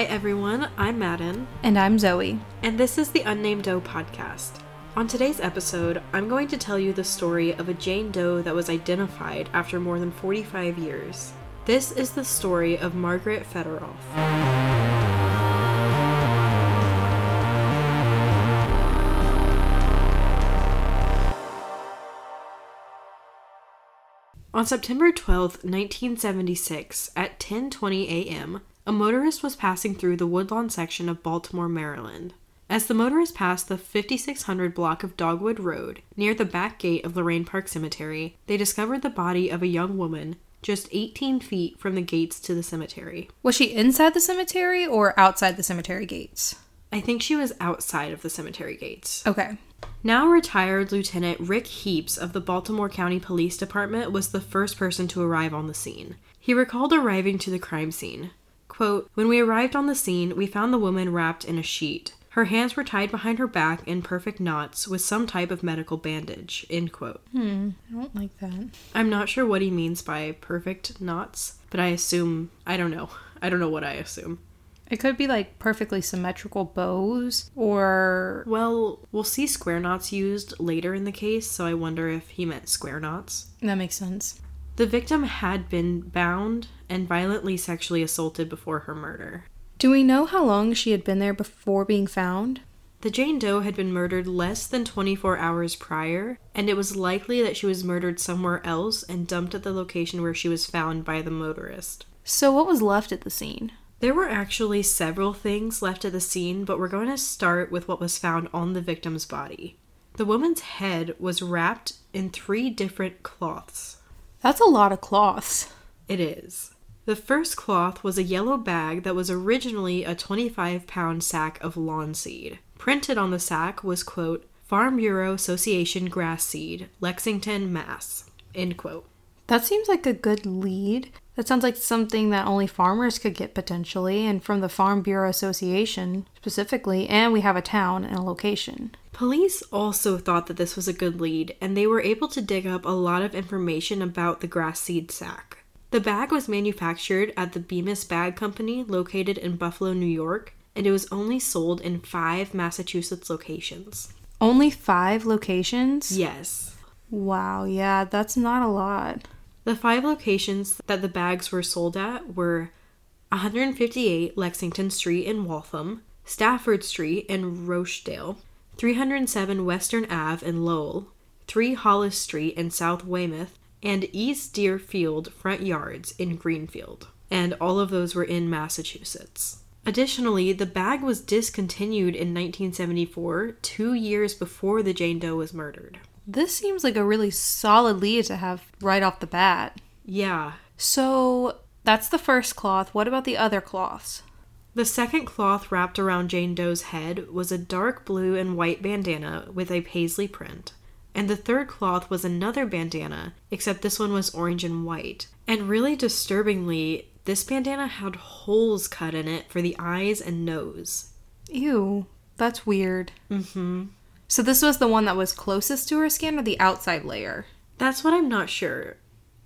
Hi, everyone. I'm Madden, And I'm Zoe. and this is the Unnamed Doe podcast. On today's episode, I'm going to tell you the story of a Jane Doe that was identified after more than 45 years. This is the story of Margaret Fetterolf. On September 12th, 1976, at 10:20 a.m., a motorist was passing through the Woodlawn section of Baltimore, Maryland. As the motorist passed the 5600 block of Dogwood Road, near the back gate of Lorraine Park Cemetery, they discovered the body of a young woman just 18 feet from the gates to the cemetery. Was she inside the cemetery or outside the cemetery gates? I think she was outside of the cemetery gates. Okay. Now retired Lieutenant Rick Heaps of the Baltimore County Police Department was the first person to arrive on the scene. He recalled arriving to the crime scene. Quote, When we arrived on the scene, we found the woman wrapped in a sheet. Her hands were tied behind her back in perfect knots with some type of medical bandage. End quote. Hmm, I don't like that. I'm not sure what he means by perfect knots, but I assume I don't know. I don't know what I assume. It could be like perfectly symmetrical bows or. Well, we'll see square knots used later in the case, so I wonder if he meant square knots. That makes sense. The victim had been bound and violently sexually assaulted before her murder. Do we know how long she had been there before being found? The Jane Doe had been murdered less than 24 hours prior, and it was likely that she was murdered somewhere else and dumped at the location where she was found by the motorist. So, what was left at the scene? There were actually several things left at the scene, but we're going to start with what was found on the victim's body. The woman's head was wrapped in three different cloths. That's a lot of cloths. It is. The first cloth was a yellow bag that was originally a 25 pound sack of lawn seed. Printed on the sack was, quote, Farm Bureau Association grass seed, Lexington, Mass. End quote. That seems like a good lead. That sounds like something that only farmers could get potentially, and from the Farm Bureau Association specifically, and we have a town and a location. Police also thought that this was a good lead, and they were able to dig up a lot of information about the grass seed sack. The bag was manufactured at the Bemis Bag Company located in Buffalo, New York, and it was only sold in five Massachusetts locations. Only five locations? Yes. Wow, yeah, that's not a lot. The five locations that the bags were sold at were 158 Lexington Street in Waltham, Stafford Street in Rochdale, 307 Western Ave in Lowell, 3 Hollis Street in South Weymouth, and East Deerfield Front Yards in Greenfield. And all of those were in Massachusetts. Additionally, the bag was discontinued in 1974, two years before the Jane Doe was murdered. This seems like a really solid lead to have right off the bat. Yeah, So that's the first cloth. What about the other cloths? The second cloth wrapped around Jane Doe's head was a dark blue and white bandana with a paisley print. And the third cloth was another bandana, except this one was orange and white. And really disturbingly, this bandana had holes cut in it for the eyes and nose. Ew, that's weird. Mm-hmm. So this was the one that was closest to her skin or the outside layer? That's what I'm not sure.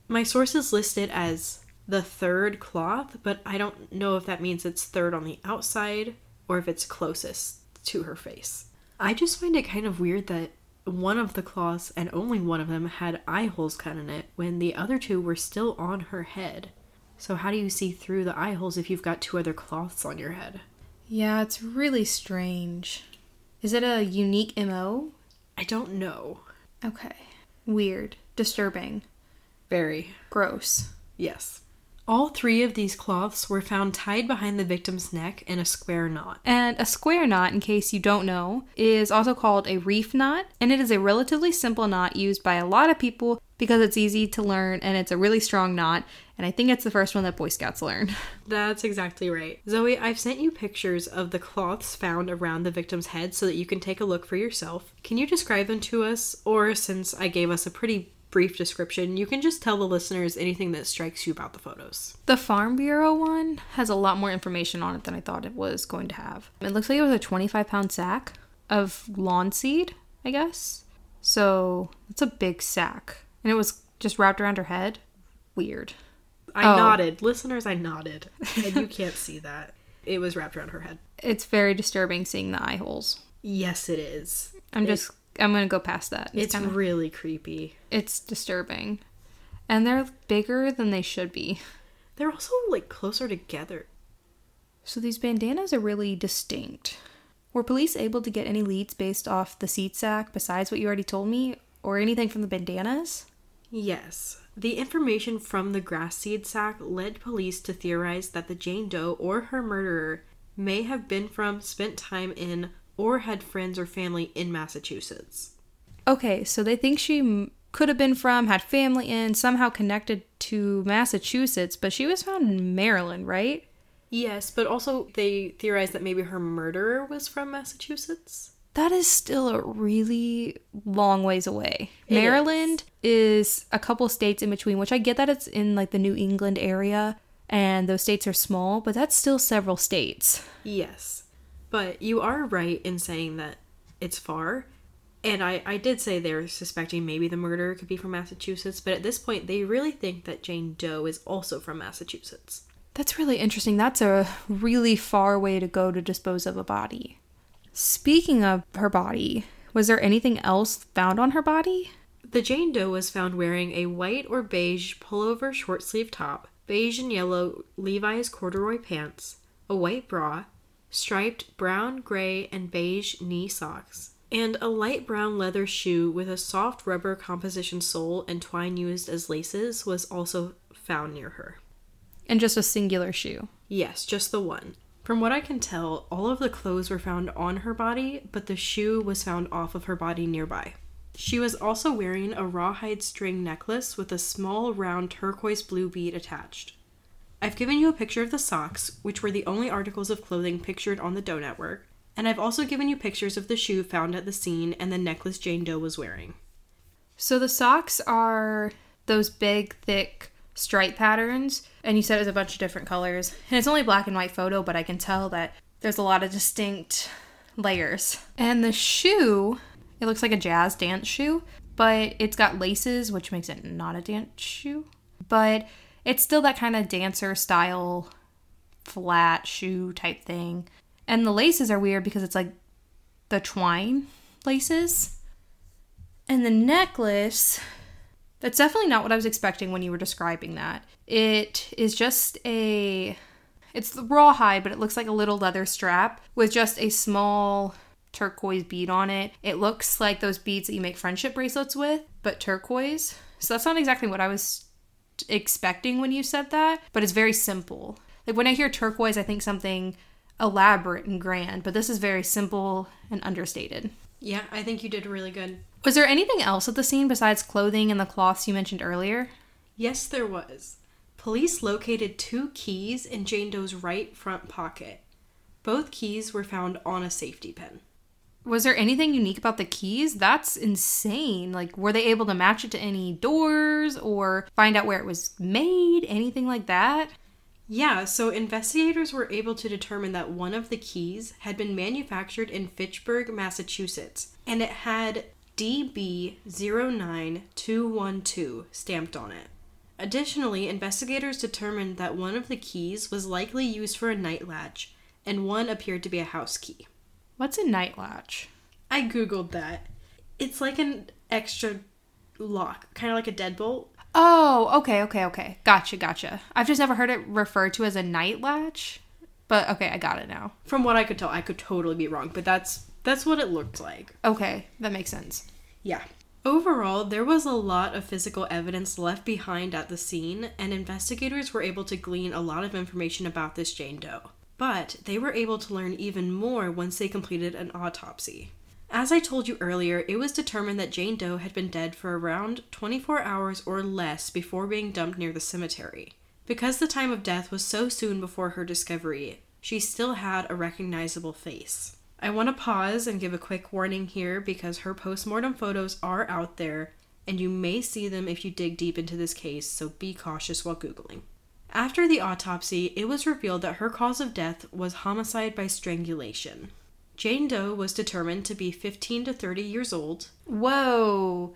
My source is listed as the third cloth, but I don't know if that means it's third on the outside or if it's closest to her face. I just find it kind of weird that one of the cloths and only one of them had eye holes cut in it when the other two were still on her head. So how do you see through the eye holes if you've got two other cloths on your head? Yeah, it's really strange. Is it a unique MO? I don't know. Okay. Weird. Disturbing. Very. Gross. Yes. All three of these cloths were found tied behind the victim's neck in a square knot. And a square knot, in case you don't know, is also called a reef knot, and it is a relatively simple knot used by a lot of people because it's easy to learn and it's a really strong knot, and I think it's the first one that Boy Scouts learn. That's exactly right. Zoe, I've sent you pictures of the cloths found around the victim's head so that you can take a look for yourself. Can you describe them to us? Or since I gave us a pretty brief description, you can just tell the listeners anything that strikes you about the photos. The Farm Bureau one has a lot more information on it than I thought it was going to have. It looks like it was a 25 pound sack of lawn seed, I guess. So that's a big sack. And it was just wrapped around her head. Weird. I Oh. nodded. Listeners, I nodded. And you can't see that. It was wrapped around her head. It's very disturbing seeing the eye holes. Yes, it is. I'm just I'm gonna go past that. It's kinda- really creepy. it's disturbing, and they're bigger than they should be. They're also like closer together. So these bandanas are really distinct. Were police able to get any leads based off the seed sack besides what you already told me, or anything from the bandanas? Yes. The information from the grass seed sack led police to theorize that the Jane Doe or her murderer may have been from, spent time in, or had friends or family in Massachusetts. Okay, so they think she m- could have been from, had family in, somehow connected to Massachusetts, but she was found in Maryland, right? Yes, but also they theorized that maybe her murderer was from Massachusetts. That is still a really long ways away. It Maryland is a couple states in between, which I get that it's in like the New England area and those states are small, but that's still several states. Yes. But you are right in saying that it's far. And I, I did say they're suspecting maybe the murderer could be from Massachusetts, but at this point they really think that Jane Doe is also from Massachusetts. That's really interesting. That's a really far way to go to dispose of a body. Speaking of her body, was there anything else found on her body? The Jane Doe was found wearing a white or beige pullover short sleeve top, beige and yellow Levi's corduroy pants, a white bra, striped brown, gray, and beige knee socks, and a light brown leather shoe with a soft rubber composition sole and twine used as laces was also found near her. And just a singular shoe. Yes, just the one. From what I can tell, all of the clothes were found on her body, but the shoe was found off of her body nearby. She was also wearing a rawhide string necklace with a small round turquoise blue bead attached. I've given you a picture of the socks, which were the only articles of clothing pictured on the Doe Network, and I've also given you pictures of the shoe found at the scene and the necklace Jane Doe was wearing. So the socks are those big, thick stripe patterns, and you said it was a bunch of different colors. And it's only black and white photo, but I can tell that there's a lot of distinct layers. And the shoe, it looks like a jazz dance shoe, but it's got laces, which makes it not a dance shoe. But it's still that kind of dancer style flat shoe type thing. And the laces are weird because it's like the twine laces. And the necklace, that's definitely not what I was expecting when you were describing that. It is just a it's the rawhide, but it looks like a little leather strap with just a small turquoise bead on it. It looks like those beads that you make friendship bracelets with, but turquoise. So that's not exactly what I was expecting when you said that, but it's very simple. Like when I hear turquoise, I think something elaborate and grand, but this is very simple and understated. Yeah, I think you did really good. Was there anything else at the scene besides clothing and the cloths you mentioned earlier? Yes, there was. Police located two keys in Jane Doe's right front pocket. Both keys were found on a safety pin. Was there anything unique about the keys? That's insane. Like, were they able to match it to any doors or find out where it was made? Anything like that? Yeah, so investigators were able to determine that one of the keys had been manufactured in Fitchburg, Massachusetts, and it had DB09212 stamped on it. Additionally, investigators determined that one of the keys was likely used for a night latch, and one appeared to be a house key. What's a night latch? I googled that. It's like an extra lock, kind of like a deadbolt. Oh, okay, okay, okay. Gotcha, gotcha. I've just never heard it referred to as a night latch. But okay, I got it now. From what I could tell, I could totally be wrong, but that's that's what it looked like. Okay, that makes sense. Yeah. Overall, there was a lot of physical evidence left behind at the scene, and investigators were able to glean a lot of information about this Jane Doe. But they were able to learn even more once they completed an autopsy. As I told you earlier, it was determined that Jane Doe had been dead for around 24 hours or less before being dumped near the cemetery. Because the time of death was so soon before her discovery, she still had a recognizable face. I want to pause and give a quick warning here because her postmortem photos are out there and you may see them if you dig deep into this case, so be cautious while Googling. After the autopsy, it was revealed that her cause of death was homicide by strangulation. Jane Doe was determined to be 15 to 30 years old. Whoa.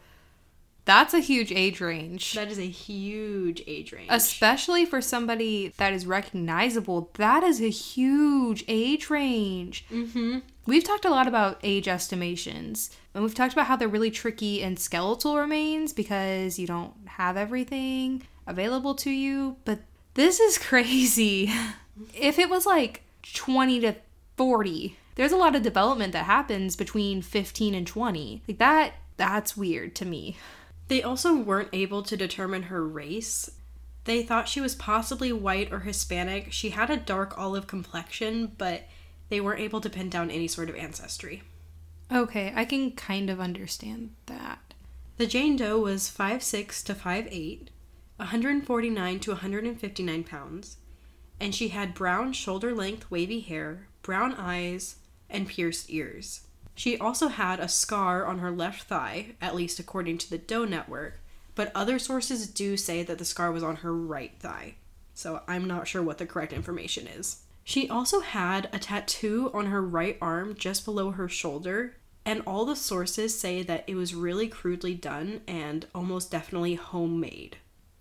That's a huge age range. That is a huge age range. Especially for somebody that is recognizable, that is a huge age range. mm-hmm. We've talked a lot about age estimations, and we've talked about how they're really tricky in skeletal remains because you don't have everything available to you. But this is crazy. if it was like 20 to 40, there's a lot of development that happens between 15 and 20. Like that, that's weird to me. They also weren't able to determine her race. They thought she was possibly white or Hispanic. She had a dark olive complexion, but they weren't able to pin down any sort of ancestry. Okay, I can kind of understand that. The Jane Doe was 5'6 to 5'8, 149 to 159 pounds, and she had brown shoulder length wavy hair, brown eyes, and pierced ears. She also had a scar on her left thigh, at least according to the Doe Network, but other sources do say that the scar was on her right thigh. So I'm not sure what the correct information is. She also had a tattoo on her right arm just below her shoulder, and all the sources say that it was really crudely done and almost definitely homemade.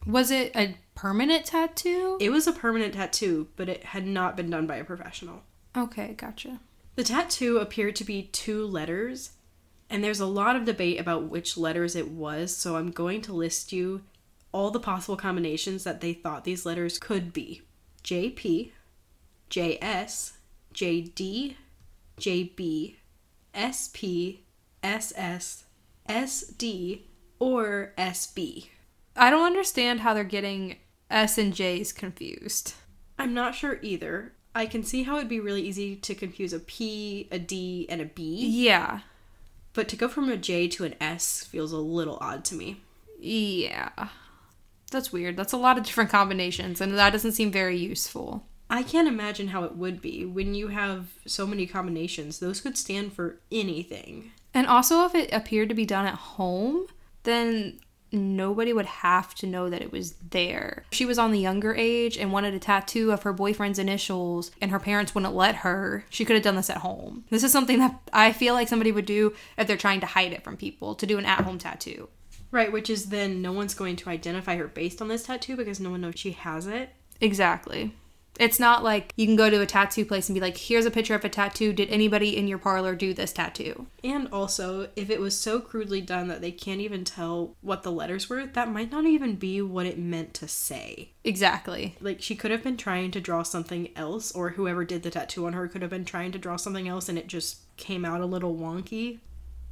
Was it a permanent tattoo? It was a permanent tattoo, but it had not been done by a professional. Okay, gotcha. The tattoo appeared to be two letters, and there's a lot of debate about which letters it was, so I'm going to list you all the possible combinations that they thought these letters could be JP, JS, JD, JB, SP, SS, SD, or SB. I don't understand how they're getting S and J's confused. I'm not sure either. I can see how it'd be really easy to confuse a P, a D, and a B. Yeah. But to go from a J to an S feels a little odd to me. Yeah. That's weird. That's a lot of different combinations, and that doesn't seem very useful. I can't imagine how it would be when you have so many combinations. Those could stand for anything. And also, if it appeared to be done at home, then nobody would have to know that it was there. She was on the younger age and wanted a tattoo of her boyfriend's initials and her parents wouldn't let her, she could have done this at home. This is something that I feel like somebody would do if they're trying to hide it from people, to do an at home tattoo. Right, which is then no one's going to identify her based on this tattoo because no one knows she has it. Exactly. It's not like you can go to a tattoo place and be like, here's a picture of a tattoo. Did anybody in your parlor do this tattoo? And also, if it was so crudely done that they can't even tell what the letters were, that might not even be what it meant to say. Exactly. Like, she could have been trying to draw something else, or whoever did the tattoo on her could have been trying to draw something else and it just came out a little wonky.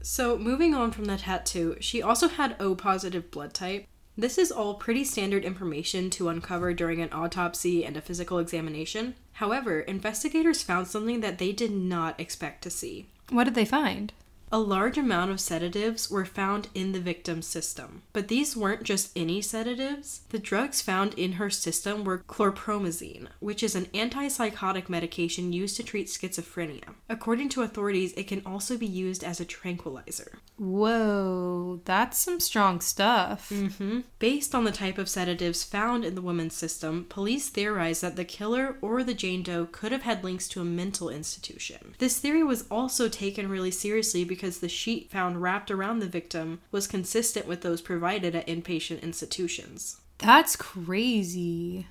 So, moving on from the tattoo, she also had O positive blood type. This is all pretty standard information to uncover during an autopsy and a physical examination. However, investigators found something that they did not expect to see. What did they find? A large amount of sedatives were found in the victim's system. But these weren't just any sedatives. The drugs found in her system were chlorpromazine, which is an antipsychotic medication used to treat schizophrenia. According to authorities, it can also be used as a tranquilizer. Whoa, that's some strong stuff. Mm-hmm. Based on the type of sedatives found in the woman's system, police theorized that the killer or the Jane Doe could have had links to a mental institution. This theory was also taken really seriously because the sheet found wrapped around the victim was consistent with those provided at inpatient institutions. That's crazy.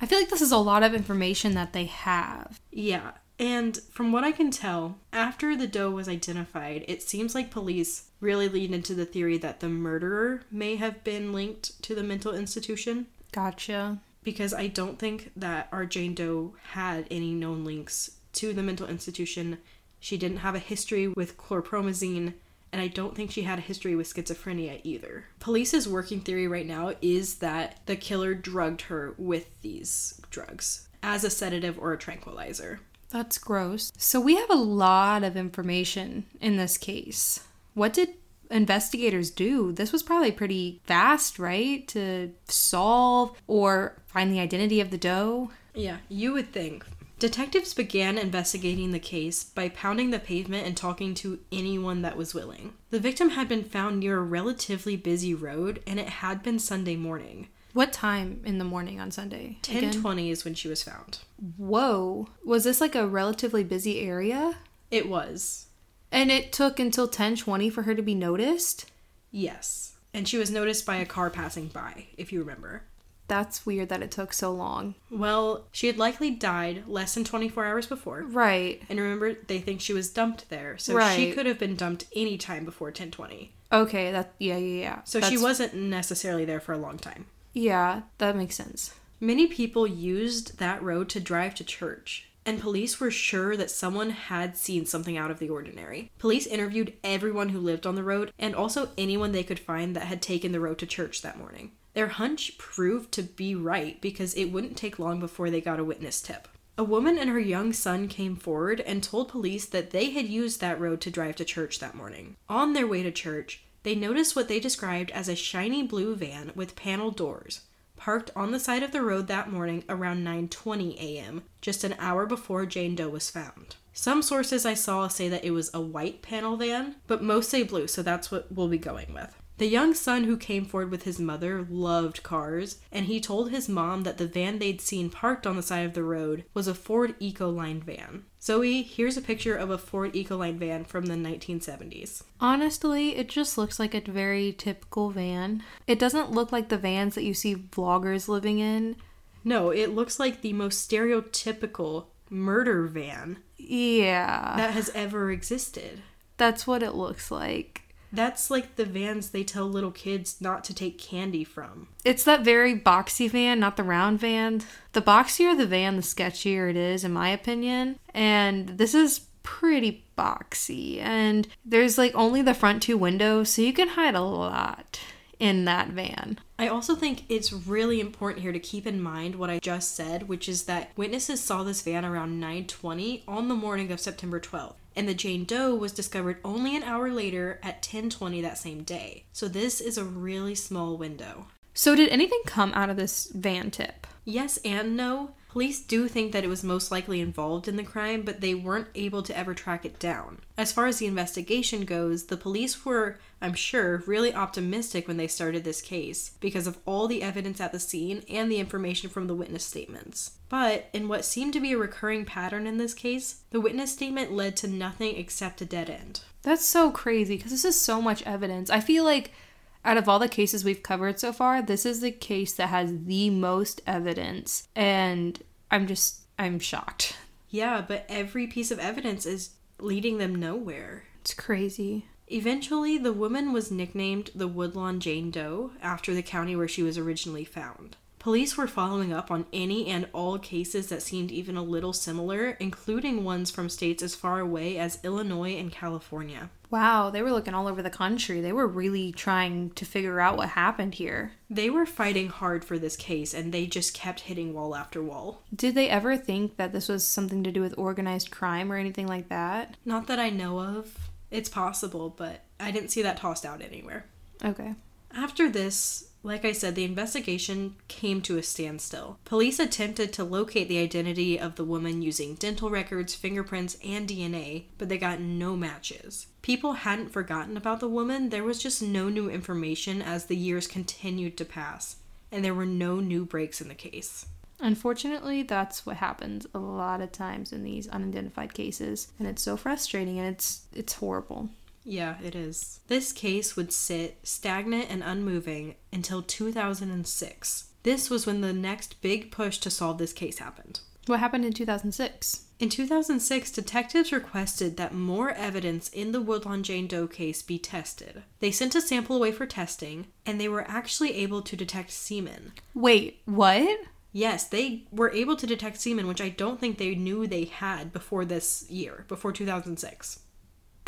I feel like this is a lot of information that they have. Yeah, and from what I can tell, after the doe was identified, it seems like police really leaned into the theory that the murderer may have been linked to the mental institution. Gotcha. Because I don't think that our Jane Doe had any known links to the mental institution. She didn't have a history with chlorpromazine, and I don't think she had a history with schizophrenia either. Police's working theory right now is that the killer drugged her with these drugs as a sedative or a tranquilizer. That's gross. So we have a lot of information in this case. What did investigators do? This was probably pretty fast, right? To solve or find the identity of the doe? Yeah, you would think. Detectives began investigating the case by pounding the pavement and talking to anyone that was willing. The victim had been found near a relatively busy road and it had been Sunday morning. What time in the morning on Sunday? Again? 10:20 is when she was found. Whoa. Was this like a relatively busy area? It was. And it took until 10:20 for her to be noticed? Yes. and she was noticed by a car passing by, if you remember. That's weird that it took so long. Well, she had likely died less than 24 hours before. Right. And remember, they think she was dumped there, so she could have been dumped any time before 1020. Okay, that yeah, yeah, yeah. So she wasn't necessarily there for a long time. Yeah, that makes sense. Many people used that road to drive to church, and police were sure that someone had seen something out of the ordinary. Police interviewed everyone who lived on the road and also anyone they could find that had taken the road to church that morning. Their hunch proved to be right because it wouldn't take long before they got a witness tip. A woman and her young son came forward and told police that they had used that road to drive to church that morning. On their way to church, they noticed what they described as a shiny blue van with panel doors parked on the side of the road that morning around 9:20 a.m., just an hour before Jane Doe was found. Some sources I saw say that it was a white panel van, but most say blue, so that's what we'll be going with. The young son who came forward with his mother loved cars, and he told his mom that the van they'd seen parked on the side of the road was a Ford Econoline van. Zoe, here's a picture of a Ford Econoline van from the 1970s. Honestly, it just looks like a very typical van. It doesn't look like the vans that you see vloggers living in. No, it looks like the most stereotypical murder van Yeah. that has ever existed. that's what it looks like. That's like the vans they tell little kids not to take candy from. It's that very boxy van, not the round van. The boxier the van, the sketchier it is, in my opinion. And this is pretty boxy. And there's like only the front two windows, so you can hide a lot in that van. I also think it's really important here to keep in mind what I just said, which is that witnesses saw this van around 9:20 on the morning of September 12th, and the Jane Doe was discovered only an hour later at 10:20 that same day. So this is a really small window. So, did anything come out of this van tip? Yes and no. Police do think that it was most likely involved in the crime, but they weren't able to ever track it down. As far as the investigation goes, the police were, I'm sure, really optimistic when they started this case because of all the evidence at the scene and the information from the witness statements. But in what seemed to be a recurring pattern in this case, the witness statement led to nothing except a dead end. That's so crazy because this is so much evidence. I feel like out of all the cases we've covered so far, this is the case that has the most evidence. And I'm just, I'm shocked. Yeah, but every piece of evidence is leading them nowhere. It's crazy. Eventually, the woman was nicknamed the Woodlawn Jane Doe after the county where she was originally found. Police were following up on any and all cases that seemed even a little similar, including ones from states as far away as Illinois and California. Wow, they were looking all over the country. They were really trying to figure out what happened here. They were fighting hard for this case and they just kept hitting wall after wall. Did they ever think that this was something to do with organized crime or anything like that? Not that I know of. It's possible, but I didn't see that tossed out anywhere. Okay. After this, like I said, the investigation came to a standstill. Police attempted to locate the identity of the woman using dental records, fingerprints, and DNA, but they got no matches. People hadn't forgotten about the woman, there was just no new information as the years continued to pass, and there were no new breaks in the case. Unfortunately, that's what happens a lot of times in these unidentified cases, and it's so frustrating and it's it's horrible. Yeah, it is. This case would sit stagnant and unmoving until 2006. This was when the next big push to solve this case happened. What happened in 2006? In 2006, detectives requested that more evidence in the Woodlawn Jane Doe case be tested. They sent a sample away for testing, and they were actually able to detect semen. Wait, what? Yes, they were able to detect semen, which I don't think they knew they had before this year, before 2006.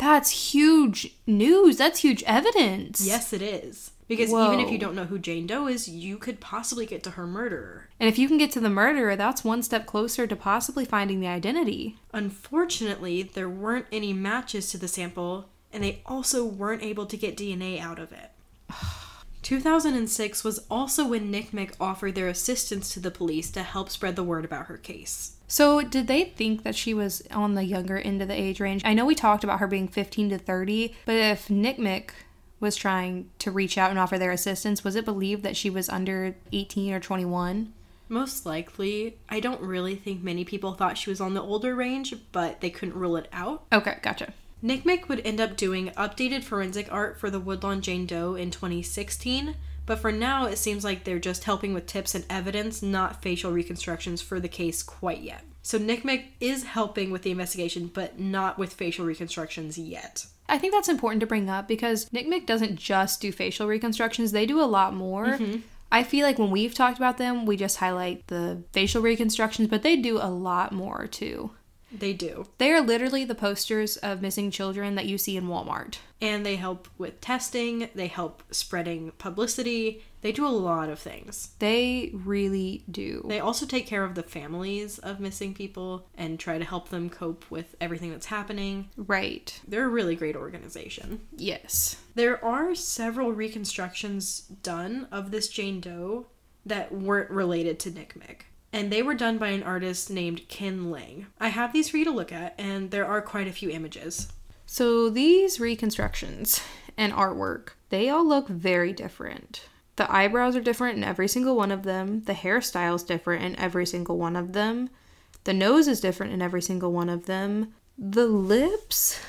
That's huge news. That's huge evidence. Yes, it is. Because even if you don't know who Jane Doe is, you could possibly get to her murderer. And if you can get to the murderer, that's one step closer to possibly finding the identity. Unfortunately, there weren't any matches to the sample, and they also weren't able to get DNA out of it. 2006 was also when NCMEC offered their assistance to the police to help spread the word about her case. So, did they think that she was on the younger end of the age range? I know we talked about her being 15 to 30, but if NCMEC was trying to reach out and offer their assistance, was it believed that she was under 18 or 21? Most likely, I don't really think many people thought she was on the older range, but they couldn't rule it out. Okay, gotcha. NCMEC would end up doing updated forensic art for the Woodlawn Jane Doe in 2016, but for now it seems like they're just helping with tips and evidence, not facial reconstructions for the case quite yet. So NCMEC is helping with the investigation, but not with facial reconstructions yet. I think that's important to bring up because NCMEC doesn't just do facial reconstructions, they do a lot more. Mm-hmm. I feel like when we've talked about them, we just highlight the facial reconstructions, but they do a lot more too. They do. They are literally the posters of missing children that you see in Walmart. And they help with testing, they help spreading publicity, they do a lot of things. They really do. They also take care of the families of missing people and try to help them cope with everything that's happening. right. They're a really great organization. Yes. There are several reconstructions done of this Jane Doe that weren't related to NCMEC. And they were done by an artist named Ken Lang. I have these for you to look at, and there are quite a few images. So these reconstructions and artwork, they all look very different. The eyebrows are different in every single one of them. The hairstyle is different in every single one of them. The nose is different in every single one of them. The lips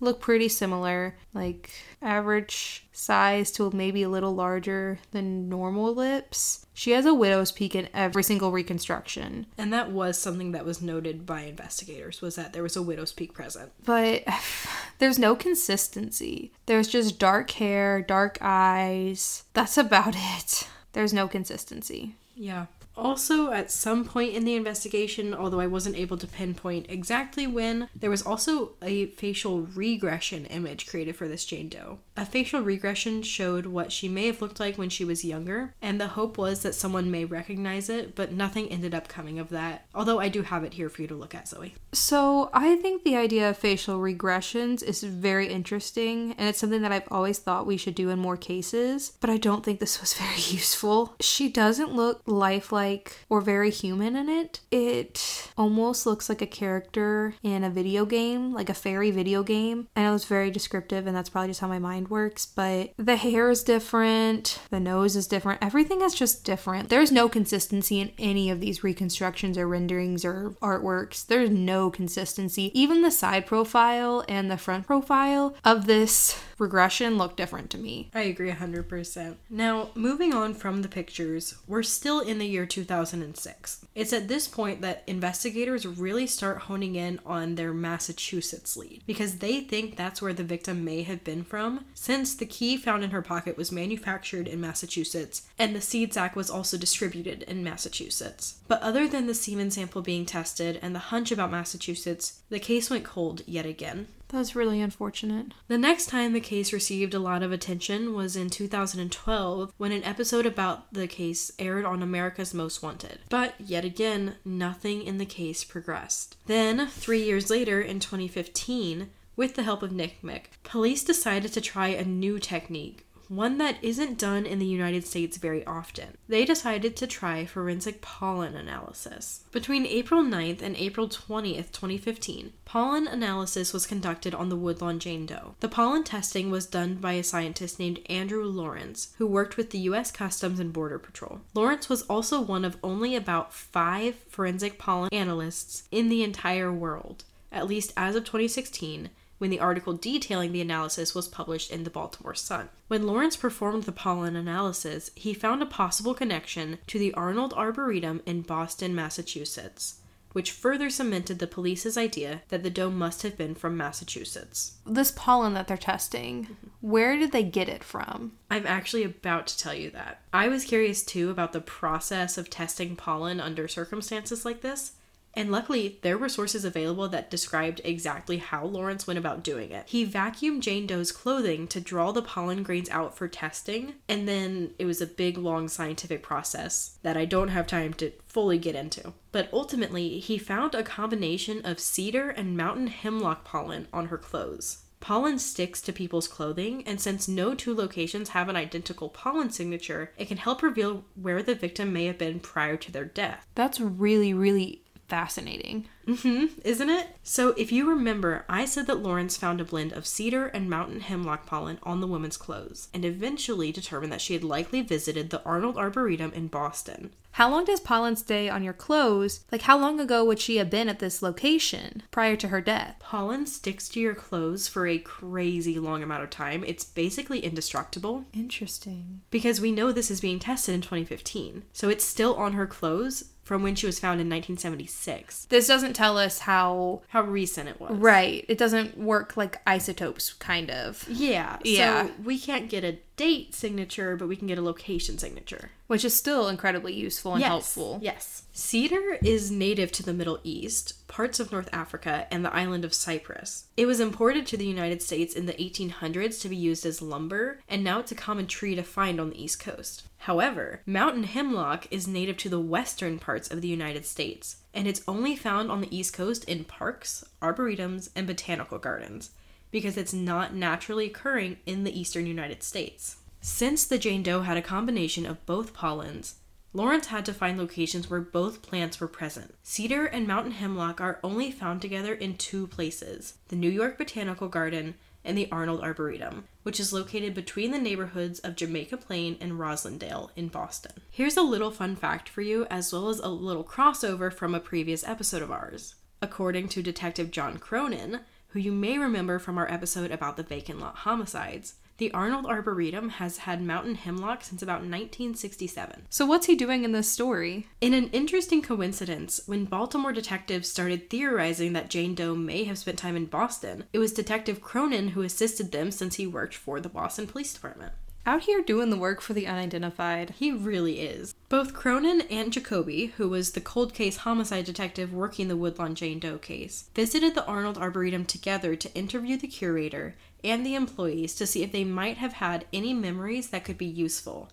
look pretty similar, like average size to maybe a little larger than normal lips. She has a widow's peak in every single reconstruction. And that was something that was noted by investigators was that there was a widow's peak present. but there's no consistency. There's just dark hair, dark eyes. That's about it. There's no consistency. Yeah. Also, at some point in the investigation, although I wasn't able to pinpoint exactly when, there was also a facial regression image created for this Jane Doe. A facial regression showed what she may have looked like when she was younger, and the hope was that someone may recognize it, but nothing ended up coming of that. Although I do have it here for you to look at, Zoe. So, I think the idea of facial regressions is very interesting, and it's something that I've always thought we should do in more cases, but I don't think this was very useful. She doesn't look lifelike or very human in it. It almost looks like a character in a video game, like a fairy video game. I know it's very descriptive, and that's probably just how my mind works, but the hair is different, the nose is different, everything is just different. There's no consistency in any of these reconstructions or renderings or artworks. There's no consistency. Even the side profile and the front profile of this regression look different to me. I agree 100%. Now, moving on from the pictures, we're still in the year 2006. It's at this point that investigators really start honing in on their Massachusetts lead because they think that's where the victim may have been from, since the key found in her pocket was manufactured in Massachusetts and the seed sack was also distributed in Massachusetts. But other than the semen sample being tested and the hunch about Massachusetts, the case went cold yet again. That was really unfortunate. The next time the case received a lot of attention was in 2012 when an episode about the case aired on America's Most Wanted. But yet again, nothing in the case progressed. Then, three years later, in 2015, with the help of NCMEC, police decided to try a new technique. One that isn't done in the United States very often. They decided to try forensic pollen analysis. Between April 9th and April 20th, 2015, pollen analysis was conducted on the Woodlawn Jane Doe. The pollen testing was done by a scientist named Andrew Lawrence, who worked with the U.S. Customs and Border Patrol. Lawrence was also one of only about five forensic pollen analysts in the entire world, at least as of 2016 when the article detailing the analysis was published in the Baltimore Sun. When Lawrence performed the pollen analysis, he found a possible connection to the Arnold Arboretum in Boston, Massachusetts, which further cemented the police's idea that the doe must have been from Massachusetts. This pollen that they're testing, mm-hmm. where did they get it from? I'm actually about to tell you that. I was curious too about the process of testing pollen under circumstances like this. And luckily, there were sources available that described exactly how Lawrence went about doing it. He vacuumed Jane Doe's clothing to draw the pollen grains out for testing, and then it was a big, long scientific process that I don't have time to fully get into. But ultimately, he found a combination of cedar and mountain hemlock pollen on her clothes. Pollen sticks to people's clothing, and since no two locations have an identical pollen signature, it can help reveal where the victim may have been prior to their death. That's really, really fascinating. Mm-hmm, isn't it? So, if you remember, I said that Lawrence found a blend of cedar and mountain hemlock pollen on the woman's clothes, and eventually determined that she had likely visited the Arnold Arboretum in Boston. How long does pollen stay on your clothes? Like, how long ago would she have been at this location prior to her death? Pollen sticks to your clothes for a crazy long amount of time. It's basically indestructible Interesting. because we know this is being tested in 2015. So, it's still on her clothes from when she was found in 1976. This doesn't tell us how. How recent it was. Right. It doesn't work like isotopes, kind of. Yeah. Yeah. So, we can't get a date signature, but we can get a location signature. Which is still incredibly useful and helpful. Yes. Cedar is native to the Middle East, parts of North Africa, and the island of Cyprus. It was imported to the United States in the 1800s to be used as lumber, and now it's a common tree to find on the East Coast. However, mountain hemlock is native to the western parts of the United States, and it's only found on the East Coast in parks, arboretums, and botanical gardens because it's not naturally occurring in the eastern United States. Since the Jane Doe had a combination of both pollens, Lawrence had to find locations where both plants were present. Cedar and mountain hemlock are only found together in two places the New York Botanical Garden and the Arnold Arboretum, which is located between the neighborhoods of Jamaica Plain and Roslindale in Boston. Here's a little fun fact for you, as well as a little crossover from a previous episode of ours. According to Detective John Cronin, who you may remember from our episode about the vacant lot homicides, the Arnold Arboretum has had mountain hemlock since about 1967. So, what's he doing in this story? In an interesting coincidence, when Baltimore detectives started theorizing that Jane Doe may have spent time in Boston, it was Detective Cronin who assisted them since he worked for the Boston Police Department. Out here doing the work for the unidentified. He really is. Both Cronin and Jacoby, who was the cold case homicide detective working the Woodlawn Jane Doe case, visited the Arnold Arboretum together to interview the curator and the employees to see if they might have had any memories that could be useful.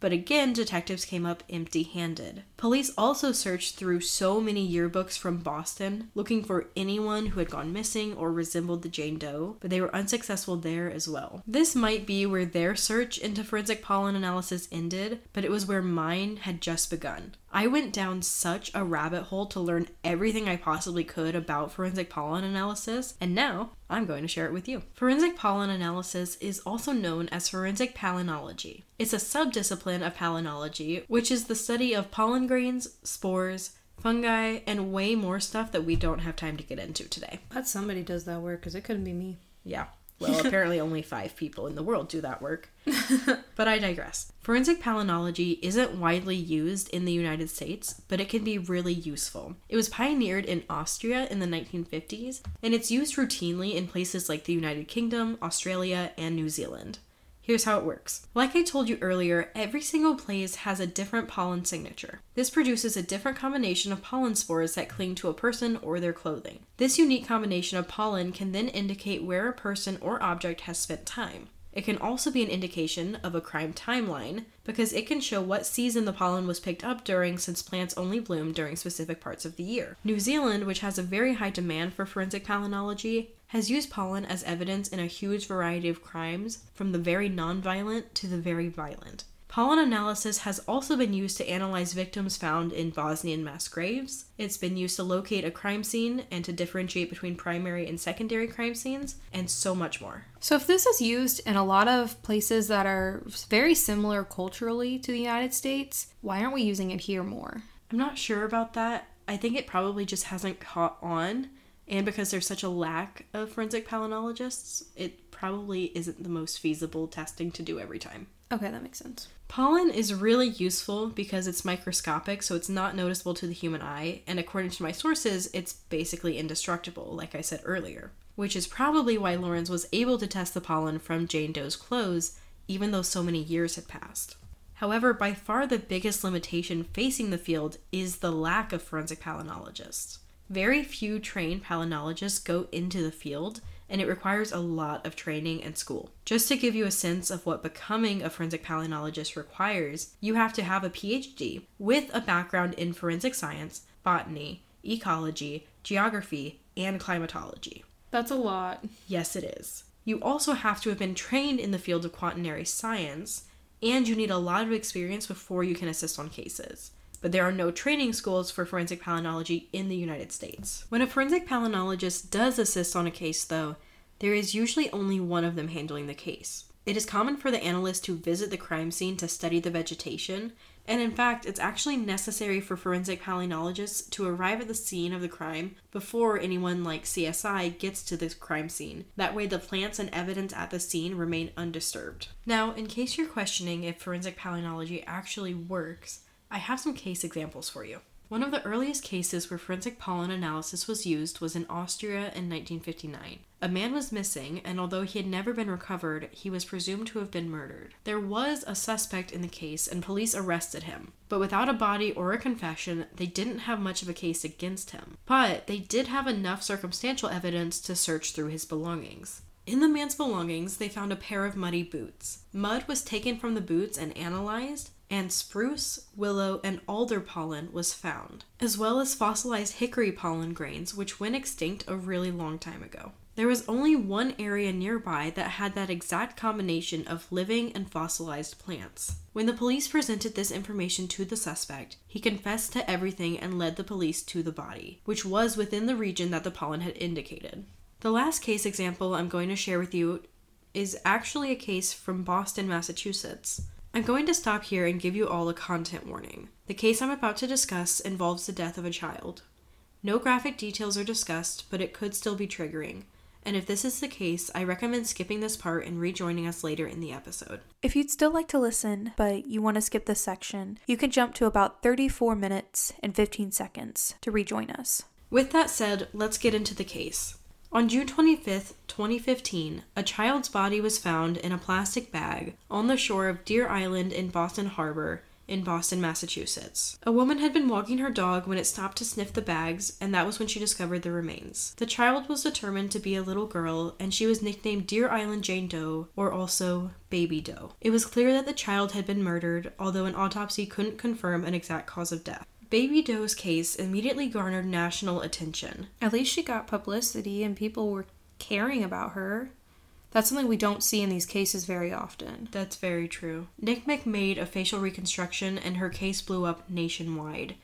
But again, detectives came up empty handed. Police also searched through so many yearbooks from Boston looking for anyone who had gone missing or resembled the Jane Doe, but they were unsuccessful there as well. This might be where their search into forensic pollen analysis ended, but it was where mine had just begun. I went down such a rabbit hole to learn everything I possibly could about forensic pollen analysis, and now I'm going to share it with you. Forensic pollen analysis is also known as forensic palynology. It's a subdiscipline of palynology, which is the study of pollen grains, spores, fungi, and way more stuff that we don't have time to get into today. But somebody does that work because it couldn't be me. Yeah. Well, apparently only five people in the world do that work. but I digress. Forensic palynology isn't widely used in the United States, but it can be really useful. It was pioneered in Austria in the 1950s, and it's used routinely in places like the United Kingdom, Australia, and New Zealand. Here's how it works. Like I told you earlier, every single place has a different pollen signature. This produces a different combination of pollen spores that cling to a person or their clothing. This unique combination of pollen can then indicate where a person or object has spent time. It can also be an indication of a crime timeline because it can show what season the pollen was picked up during since plants only bloom during specific parts of the year. New Zealand, which has a very high demand for forensic palynology, has used pollen as evidence in a huge variety of crimes, from the very non-violent to the very violent. Pollen analysis has also been used to analyze victims found in Bosnian mass graves. It's been used to locate a crime scene and to differentiate between primary and secondary crime scenes, and so much more. So, if this is used in a lot of places that are very similar culturally to the United States, why aren't we using it here more? I'm not sure about that. I think it probably just hasn't caught on, and because there's such a lack of forensic palynologists, it probably isn't the most feasible testing to do every time. Okay, that makes sense. Pollen is really useful because it's microscopic, so it's not noticeable to the human eye, and according to my sources, it's basically indestructible, like I said earlier. Which is probably why Lawrence was able to test the pollen from Jane Doe's clothes, even though so many years had passed. However, by far the biggest limitation facing the field is the lack of forensic palynologists. Very few trained palynologists go into the field, and it requires a lot of training and school. Just to give you a sense of what becoming a forensic palynologist requires, you have to have a PhD with a background in forensic science, botany, ecology, geography, and climatology. That's a lot. Yes, it is. You also have to have been trained in the field of quaternary science, and you need a lot of experience before you can assist on cases. But there are no training schools for forensic palynology in the United States. When a forensic palynologist does assist on a case, though, there is usually only one of them handling the case. It is common for the analyst to visit the crime scene to study the vegetation, and in fact, it's actually necessary for forensic palynologists to arrive at the scene of the crime before anyone like CSI gets to the crime scene. That way, the plants and evidence at the scene remain undisturbed. Now, in case you're questioning if forensic palynology actually works, I have some case examples for you. One of the earliest cases where forensic pollen analysis was used was in Austria in 1959. A man was missing, and although he had never been recovered, he was presumed to have been murdered. There was a suspect in the case, and police arrested him. But without a body or a confession, they didn't have much of a case against him. But they did have enough circumstantial evidence to search through his belongings. In the man's belongings, they found a pair of muddy boots. Mud was taken from the boots and analyzed, and spruce, willow, and alder pollen was found, as well as fossilized hickory pollen grains, which went extinct a really long time ago. There was only one area nearby that had that exact combination of living and fossilized plants. When the police presented this information to the suspect, he confessed to everything and led the police to the body, which was within the region that the pollen had indicated. The last case example I'm going to share with you is actually a case from Boston, Massachusetts. I'm going to stop here and give you all a content warning. The case I'm about to discuss involves the death of a child. No graphic details are discussed, but it could still be triggering. And if this is the case, I recommend skipping this part and rejoining us later in the episode. If you'd still like to listen, but you want to skip this section, you can jump to about 34 minutes and 15 seconds to rejoin us. With that said, let's get into the case. On June 25, 2015, a child's body was found in a plastic bag on the shore of Deer Island in Boston Harbor in Boston, Massachusetts. A woman had been walking her dog when it stopped to sniff the bags, and that was when she discovered the remains. The child was determined to be a little girl, and she was nicknamed Deer Island Jane Doe, or also Baby Doe. It was clear that the child had been murdered, although an autopsy couldn't confirm an exact cause of death. Baby Doe's case immediately garnered national attention. At least she got publicity and people were caring about her. That's something we don't see in these cases very often. That's very true. NCMEC made a facial reconstruction and her case blew up nationwide.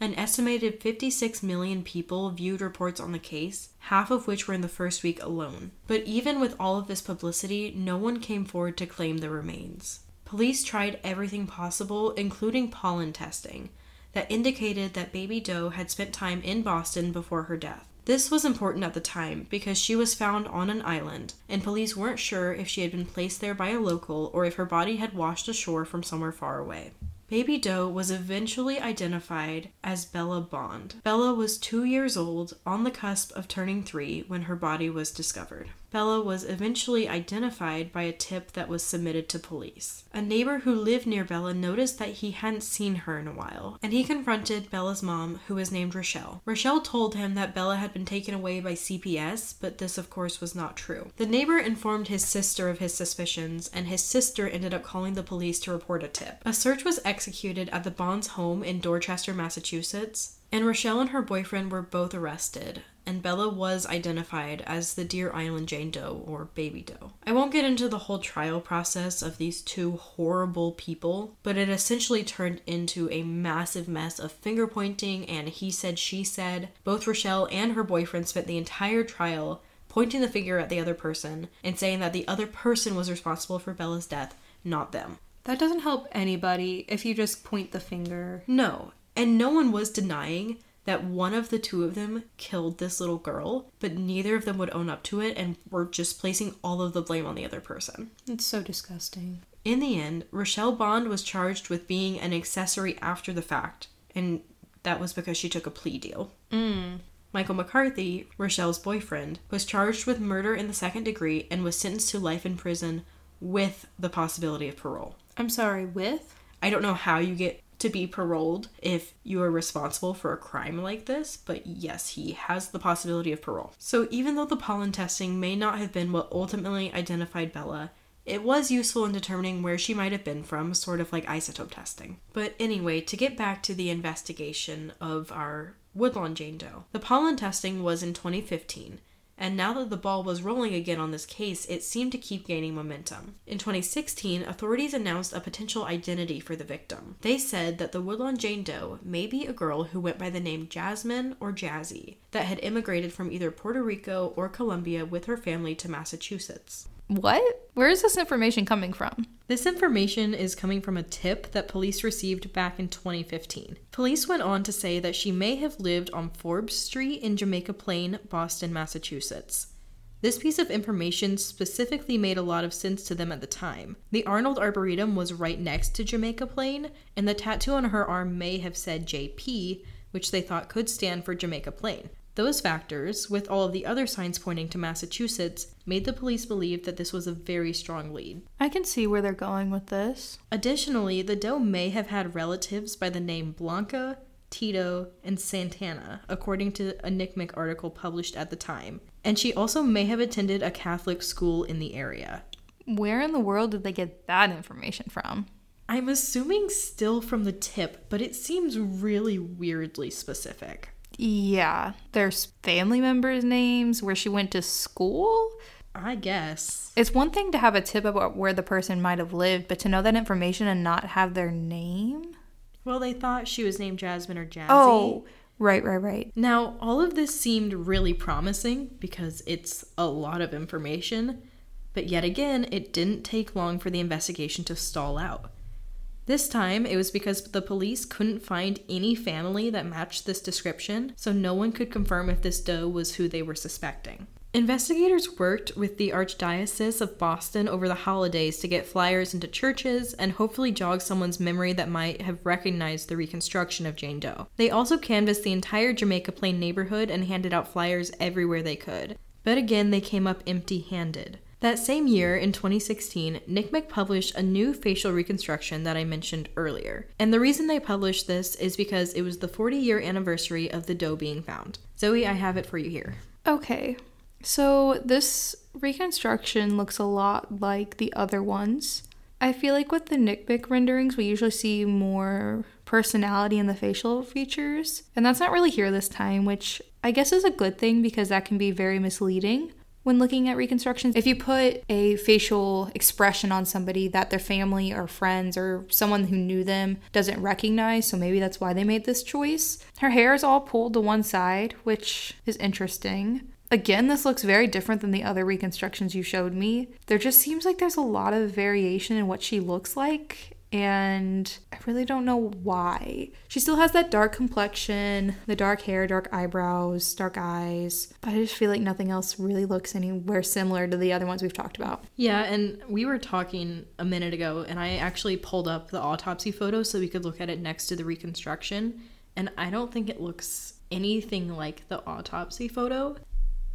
An estimated 56 million people viewed reports on the case, half of which were in the first week alone. But even with all of this publicity, no one came forward to claim the remains. Police tried everything possible, including pollen testing, that indicated that Baby Doe had spent time in Boston before her death. This was important at the time because she was found on an island, and police weren't sure if she had been placed there by a local or if her body had washed ashore from somewhere far away. Baby Doe was eventually identified as Bella Bond. Bella was two years old, on the cusp of turning three, when her body was discovered. Bella was eventually identified by a tip that was submitted to police. A neighbor who lived near Bella noticed that he hadn't seen her in a while, and he confronted Bella's mom, who was named Rochelle. Rochelle told him that Bella had been taken away by CPS, but this, of course, was not true. The neighbor informed his sister of his suspicions, and his sister ended up calling the police to report a tip. A search was executed at the Bonds' home in Dorchester, Massachusetts, and Rochelle and her boyfriend were both arrested and Bella was identified as the Deer Island Jane Doe or Baby Doe. I won't get into the whole trial process of these two horrible people, but it essentially turned into a massive mess of finger pointing and he said, she said. Both Rochelle and her boyfriend spent the entire trial pointing the finger at the other person and saying that the other person was responsible for Bella's death, not them. That doesn't help anybody if you just point the finger. No, and no one was denying that one of the two of them killed this little girl, but neither of them would own up to it and were just placing all of the blame on the other person. It's so disgusting. In the end, Rochelle Bond was charged with being an accessory after the fact, and that was because she took a plea deal. Mm. Michael McCarthy, Rochelle's boyfriend, was charged with murder in the second degree and was sentenced to life in prison with the possibility of parole. I'm sorry, with? I don't know how you get to be paroled if you are responsible for a crime like this, but yes, he has the possibility of parole. So even though the pollen testing may not have been what ultimately identified Bella, it was useful in determining where she might have been from, sort of like isotope testing. But anyway, to get back to the investigation of our Woodlawn Jane Doe, the pollen testing was in 2015, And now that the ball was rolling again on this case, it seemed to keep gaining momentum. In 2016, authorities announced a potential identity for the victim. They said that the Woodlawn Jane Doe may be a girl who went by the name Jasmine or Jazzy, that had immigrated from either Puerto Rico or Colombia with her family to Massachusetts. What? Where is this information coming from? This information is coming from a tip that police received back in 2015. Police went on to say that she may have lived on Forbes Street in Jamaica Plain, Boston, Massachusetts. This piece of information specifically made a lot of sense to them at the time. The Arnold Arboretum was right next to Jamaica Plain, and the tattoo on her arm may have said JP, which they thought could stand for Jamaica Plain. Those factors, with all of the other signs pointing to Massachusetts, made the police believe that this was a very strong lead. I can see where they're going with this. Additionally, the Doe may have had relatives by the name Blanca, Tito, and Santana, according to a NCMEC article published at the time. And she also may have attended a Catholic school in the area. Where in the world did they get that information from? I'm assuming still from the tip, but it seems really weirdly specific. Yeah, there's family members' names, where she went to school. I guess. It's one thing to have a tip about where the person might have lived, but to know that information and not have their name? Well, they thought she was named Jasmine or Jazzy. Oh, right, right, right. Now, all of this seemed really promising because it's a lot of information, but yet again, it didn't take long for the investigation to stall out. This time, it was because the police couldn't find any family that matched this description, so no one could confirm if this doe was who they were suspecting. Investigators worked with the Archdiocese of Boston over the holidays to get flyers into churches and hopefully jog someone's memory that might have recognized the reconstruction of Jane Doe. They also canvassed the entire Jamaica Plain neighborhood and handed out flyers everywhere they could. But again, they came up empty handed. That same year, in 2016, NCMEC published a new facial reconstruction that I mentioned earlier. And the reason they published this is because it was the 40 year anniversary of the doe being found. Zoe, I have it for you here. Okay. So this reconstruction looks a lot like the other ones. I feel like with the NCMEC renderings, we usually see more personality in the facial features, and that's not really here this time, which I guess is a good thing because that can be very misleading when looking at reconstructions. If you put a facial expression on somebody that their family or friends or someone who knew them doesn't recognize, so maybe that's why they made this choice. Her hair is all pulled to one side, which is interesting. Again, this looks very different than the other reconstructions you showed me. There just seems like there's a lot of variation in what she looks like, and really don't know why. She still has that dark complexion, the dark hair, dark eyebrows, dark eyes, but I just feel like nothing else really looks anywhere similar to the other ones we've talked about. Yeah, and we were talking a minute ago, and I actually pulled up the autopsy photo so we could look at it next to the reconstruction, and I don't think it looks anything like the autopsy photo.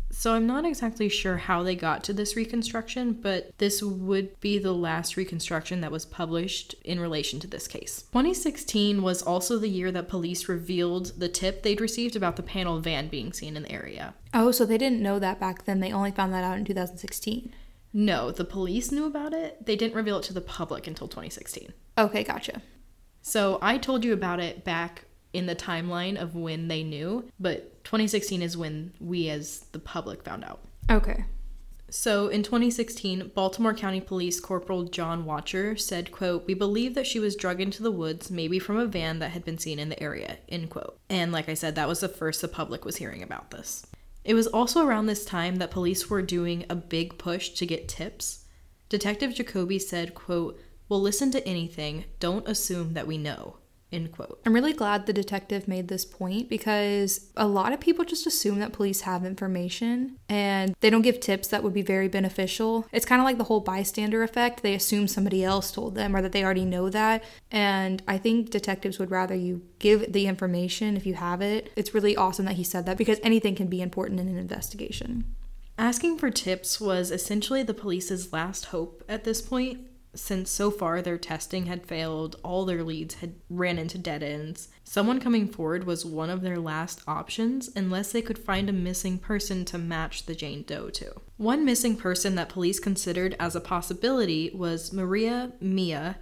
So I'm not exactly sure how they got to this reconstruction, but this would be the last reconstruction that was published in relation to this case. 2016 was also the year that police revealed the tip they'd received about the panel van being seen in the area. Oh, so they didn't know that back then. They only found that out in 2016. No, the police knew about it. They didn't reveal it to the public until 2016. Okay, gotcha. So I told you about it back in the timeline of when they knew, but 2016 is when we as the public found out. Okay. So in 2016, Baltimore County Police Corporal John Watcher said, quote, We believe that she was drugged into the woods, maybe from a van that had been seen in the area, end quote. And like I said, that was the first the public was hearing about this. It was also around this time that police were doing a big push to get tips. Detective Jacoby said, quote, We'll listen to anything, don't assume that we know, End quote. I'm really glad the detective made this point because a lot of people just assume that police have information and they don't give tips that would be very beneficial. It's kind of like the whole bystander effect. They assume somebody else told them or that they already know that. And I think detectives would rather you give the information if you have it. It's really awesome that he said that because anything can be important in an investigation. Asking for tips was essentially the police's last hope at this point since so far their testing had failed, all their leads had ran into dead ends. Someone coming forward was one of their last options unless they could find a missing person to match the Jane Doe to. One missing person that police considered as a possibility was Maria Mia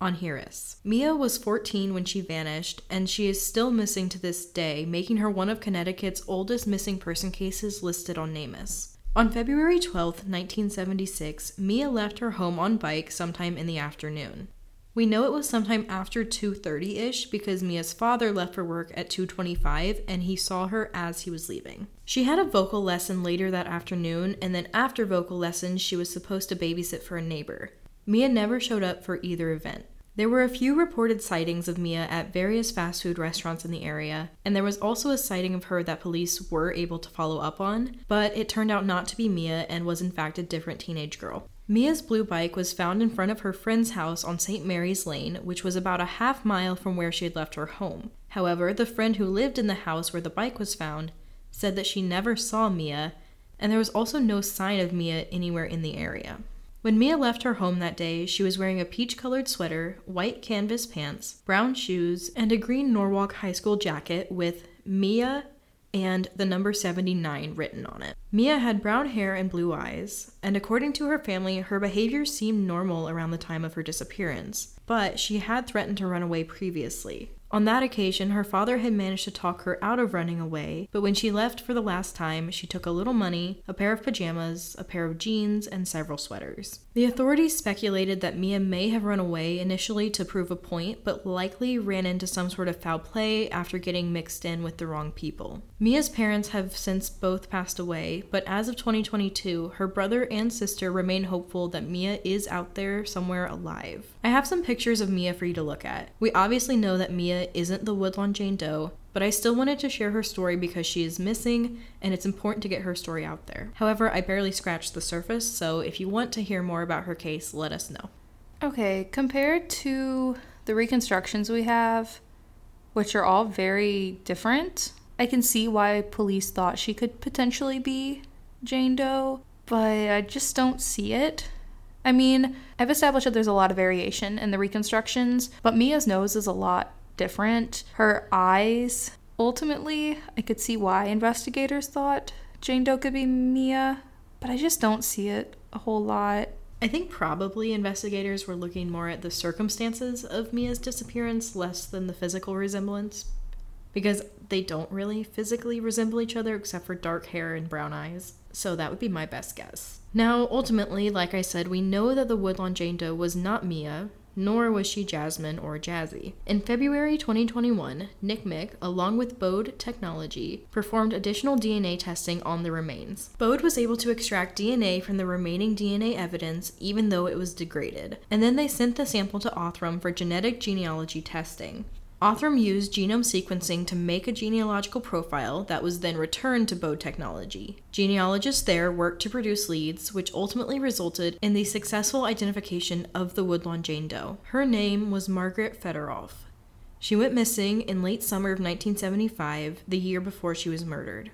on Harris. Mia was 14 when she vanished, and she is still missing to this day, making her one of Connecticut's oldest missing person cases listed on NamUs. On February 12, 1976, Mia left her home on bike sometime in the afternoon. We know it was sometime after 2:30ish because Mia's father left for work at 2:25 and he saw her as he was leaving. She had a vocal lesson later that afternoon and then after vocal lessons she was supposed to babysit for a neighbor. Mia never showed up for either event. There were a few reported sightings of Mia at various fast food restaurants in the area, and there was also a sighting of her that police were able to follow up on, but it turned out not to be Mia and was in fact a different teenage girl. Mia's blue bike was found in front of her friend's house on St. Mary's Lane, which was about a half mile from where she had left her home. However, the friend who lived in the house where the bike was found said that she never saw Mia, and there was also no sign of Mia anywhere in the area. When Mia left her home that day, she was wearing a peach colored sweater, white canvas pants, brown shoes, and a green Norwalk High School jacket with Mia and the number 79 written on it. Mia had brown hair and blue eyes, and according to her family, her behavior seemed normal around the time of her disappearance, but she had threatened to run away previously. On that occasion, her father had managed to talk her out of running away, but when she left for the last time, she took a little money, a pair of pajamas, a pair of jeans, and several sweaters. The authorities speculated that Mia may have run away initially to prove a point, but likely ran into some sort of foul play after getting mixed in with the wrong people. Mia's parents have since both passed away, but as of 2022, her brother and sister remain hopeful that Mia is out there somewhere alive. I have some pictures of Mia for you to look at. We obviously know that Mia isn't the Woodlawn Jane Doe, but I still wanted to share her story because she is missing and it's important to get her story out there. However, I barely scratched the surface, so if you want to hear more about her case, let us know. Okay, compared to the reconstructions we have, which are all very different, I can see why police thought she could potentially be Jane Doe, but I just don't see it. I mean, I've established that there's a lot of variation in the reconstructions, but Mia's nose is a lot different. Her eyes, ultimately, I could see why investigators thought Jane Doe could be Mia, but I just don't see it a whole lot. I think probably investigators were looking more at the circumstances of Mia's disappearance less than the physical resemblance because they don't really physically resemble each other except for dark hair and brown eyes. So that would be my best guess. Now, ultimately, like I said, we know that the Woodlawn Jane Doe was not Mia, nor was she Jasmine or Jazzy. In February 2021, NCMEC, along with Bode Technology, performed additional DNA testing on the remains. Bode was able to extract DNA from the remaining DNA evidence even though it was degraded, and then they sent the sample to Othram for genetic genealogy testing. Othram used genome sequencing to make a genealogical profile that was then returned to Bode Technology. Genealogists there worked to produce leads, which ultimately resulted in the successful identification of the Woodlawn Jane Doe. Her name was Margaret Fetterolf. She went missing in late summer of 1975, the year before she was murdered.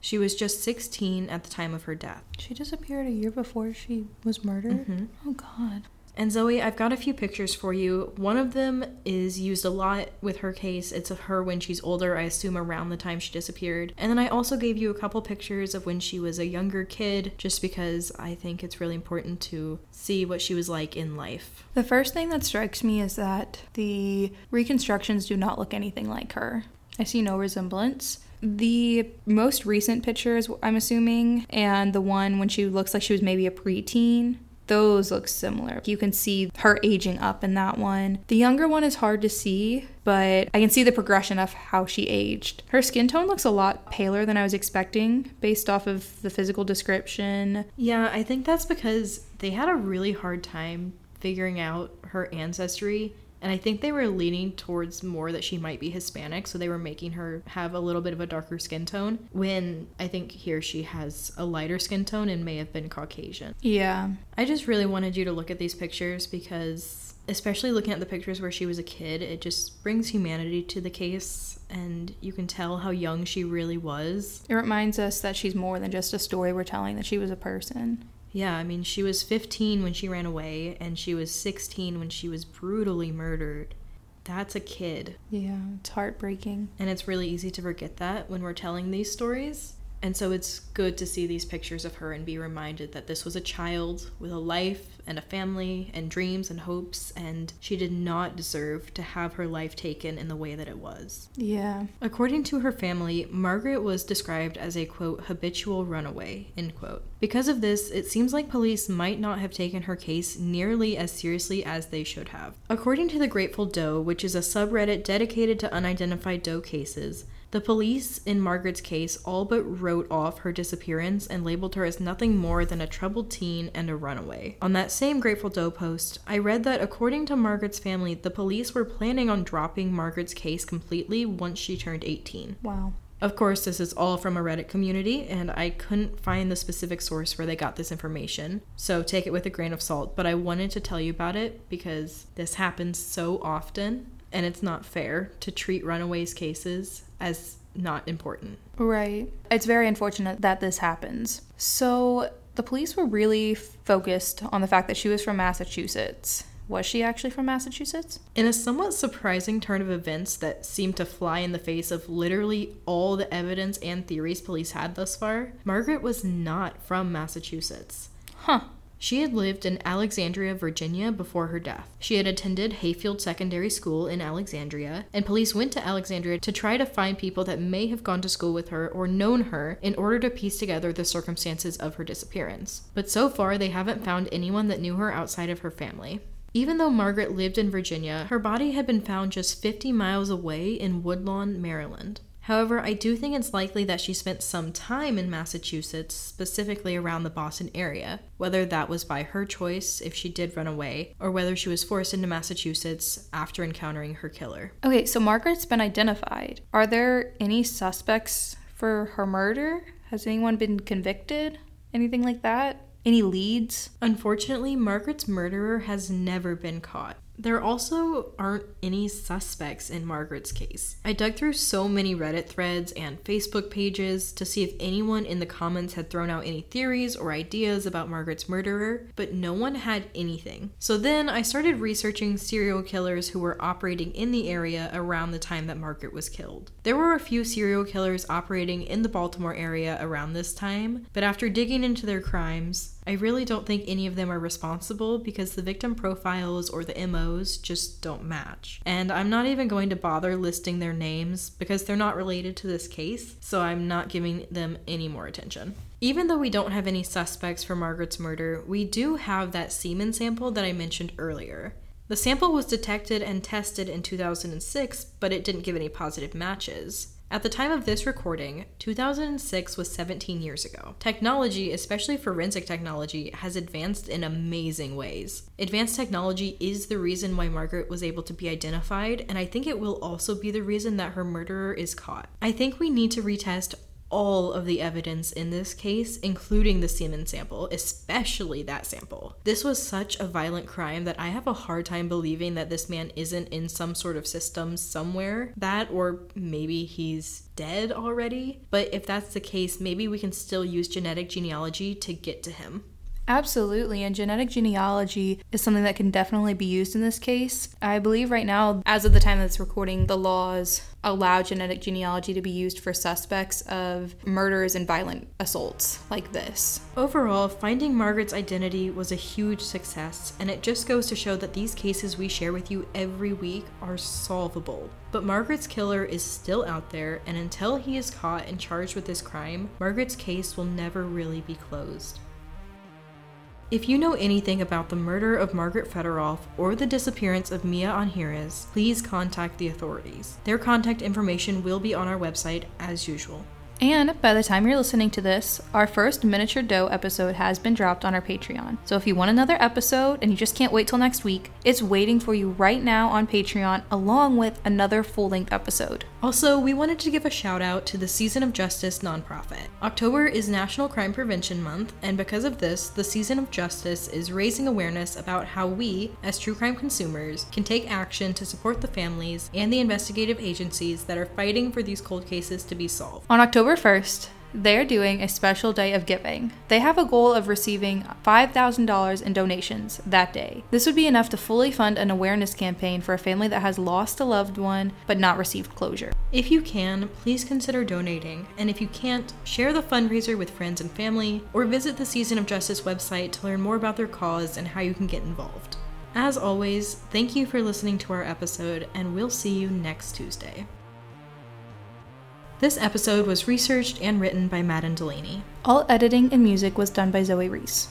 She was just 16 at the time of her death. She disappeared a year before she was murdered? Mhm. Oh, God. And Zoe, I've got a few pictures for you. One of them is used a lot with her case. It's of her when she's older, I assume around the time she disappeared. And then I also gave you a couple pictures of when she was a younger kid, just because I think it's really important to see what she was like in life. The first thing that strikes me is that the reconstructions do not look anything like her. I see no resemblance. The most recent pictures, I'm assuming, and the one when she looks like she was maybe a preteen, those look similar. You can see her aging up in that one. The younger one is hard to see, but I can see the progression of how she aged. Her skin tone looks a lot paler than I was expecting based off of the physical description. Yeah, I think that's because they had a really hard time figuring out her ancestry. And I think they were leaning towards more that she might be Hispanic, so they were making her have a little bit of a darker skin tone. When I think here she has a lighter skin tone and may have been Caucasian. Yeah. I just really wanted you to look at these pictures because, especially looking at the pictures where she was a kid, it just brings humanity to the case and you can tell how young she really was. It reminds us that she's more than just a story we're telling, that she was a person. Yeah, I mean, she was 15 when she ran away, and she was 16 when she was brutally murdered. That's a kid. Yeah, it's heartbreaking. And it's really easy to forget that when we're telling these stories. And so it's good to see these pictures of her and be reminded that this was a child with a life and a family and dreams and hopes, and she did not deserve to have her life taken in the way that it was. Yeah. According to her family, Margaret was described as a quote habitual runaway, end quote. Because of this, it seems like police might not have taken her case nearly as seriously as they should have. According to the Grateful Doe, which is a subreddit dedicated to unidentified doe cases, the police in Margaret's case all but wrote off her disappearance and labeled her as nothing more than a troubled teen and a runaway. On that same Grateful Doe post, I read that according to Margaret's family, the police were planning on dropping Margaret's case completely once she turned 18. Wow. Of course, this is all from a Reddit community, and I couldn't find the specific source where they got this information, so take it with a grain of salt. But I wanted to tell you about it because this happens so often, and it's not fair to treat runaways cases as not important. Right. It's very unfortunate that this happens. So, the police were really focused on the fact that she was from Massachusetts. Was she actually from Massachusetts? In a somewhat surprising turn of events that seemed to fly in the face of literally all the evidence and theories police had thus far, Margaret was not from Massachusetts. Huh. She had lived in Alexandria, Virginia before her death. She had attended Hayfield Secondary School in Alexandria, and police went to Alexandria to try to find people that may have gone to school with her or known her in order to piece together the circumstances of her disappearance. But so far, they haven't found anyone that knew her outside of her family. Even though Margaret lived in Virginia, her body had been found just 50 miles away in Woodlawn, Maryland. However, I do think it's likely that she spent some time in Massachusetts, specifically around the Boston area, whether that was by her choice if she did run away, or whether she was forced into Massachusetts after encountering her killer. Okay, so Margaret's been identified. Are there any suspects for her murder? Has anyone been convicted? Anything like that? Any leads? Unfortunately, Margaret's murderer has never been caught. There also aren't any suspects in Margaret's case. I dug through so many Reddit threads and Facebook pages to see if anyone in the comments had thrown out any theories or ideas about Margaret's murderer, but no one had anything. So then I started researching serial killers who were operating in the area around the time that Margaret was killed. There were a few serial killers operating in the Baltimore area around this time, but after digging into their crimes, I really don't think any of them are responsible because the victim profiles or the MOs just don't match. And I'm not even going to bother listing their names because they're not related to this case, so I'm not giving them any more attention. Even though we don't have any suspects for Margaret's murder, we do have that semen sample that I mentioned earlier. The sample was detected and tested in 2006, but it didn't give any positive matches. At the time of this recording, 2006 was 17 years ago. Technology, especially forensic technology, has advanced in amazing ways. Advanced technology is the reason why Margaret was able to be identified, and I think it will also be the reason that her murderer is caught. I think we need to retest all of the evidence in this case, including the semen sample, especially that sample. This was such a violent crime that I have a hard time believing that this man isn't in some sort of system somewhere. That, or maybe he's dead already. But if that's the case, maybe we can still use genetic genealogy to get to him. Absolutely, and genetic genealogy is something that can definitely be used in this case. I believe right now, as of the time that's recording, the laws allow genetic genealogy to be used for suspects of murders and violent assaults like this. Overall, finding Margaret's identity was a huge success, and it just goes to show that these cases we share with you every week are solvable. But Margaret's killer is still out there, and until he is caught and charged with this crime, Margaret's case will never really be closed. If you know anything about the murder of Margaret Fetterolf or the disappearance of Mia Anhires, please contact the authorities. Their contact information will be on our website as usual. And by the time you're listening to this, our first Miniature Doe episode has been dropped on our Patreon. So if you want another episode and you just can't wait till next week, it's waiting for you right now on Patreon, along with another full length episode. Also, we wanted to give a shout out to the Season of Justice nonprofit. October is National Crime Prevention Month, and because of this, the Season of Justice is raising awareness about how we, as true crime consumers, can take action to support the families and the investigative agencies that are fighting for these cold cases to be solved. On October 1st, they're doing a special day of giving. They have a goal of receiving $5,000 in donations that day. This would be enough to fully fund an awareness campaign for a family that has lost a loved one but not received closure. If you can, please consider donating, and if you can't, share the fundraiser with friends and family, or visit the Season of Justice website to learn more about their cause and how you can get involved. As always, thank you for listening to our episode, and we'll see you next Tuesday. This episode was researched and written by Madden Delaney. All editing and music was done by Zoe Reese.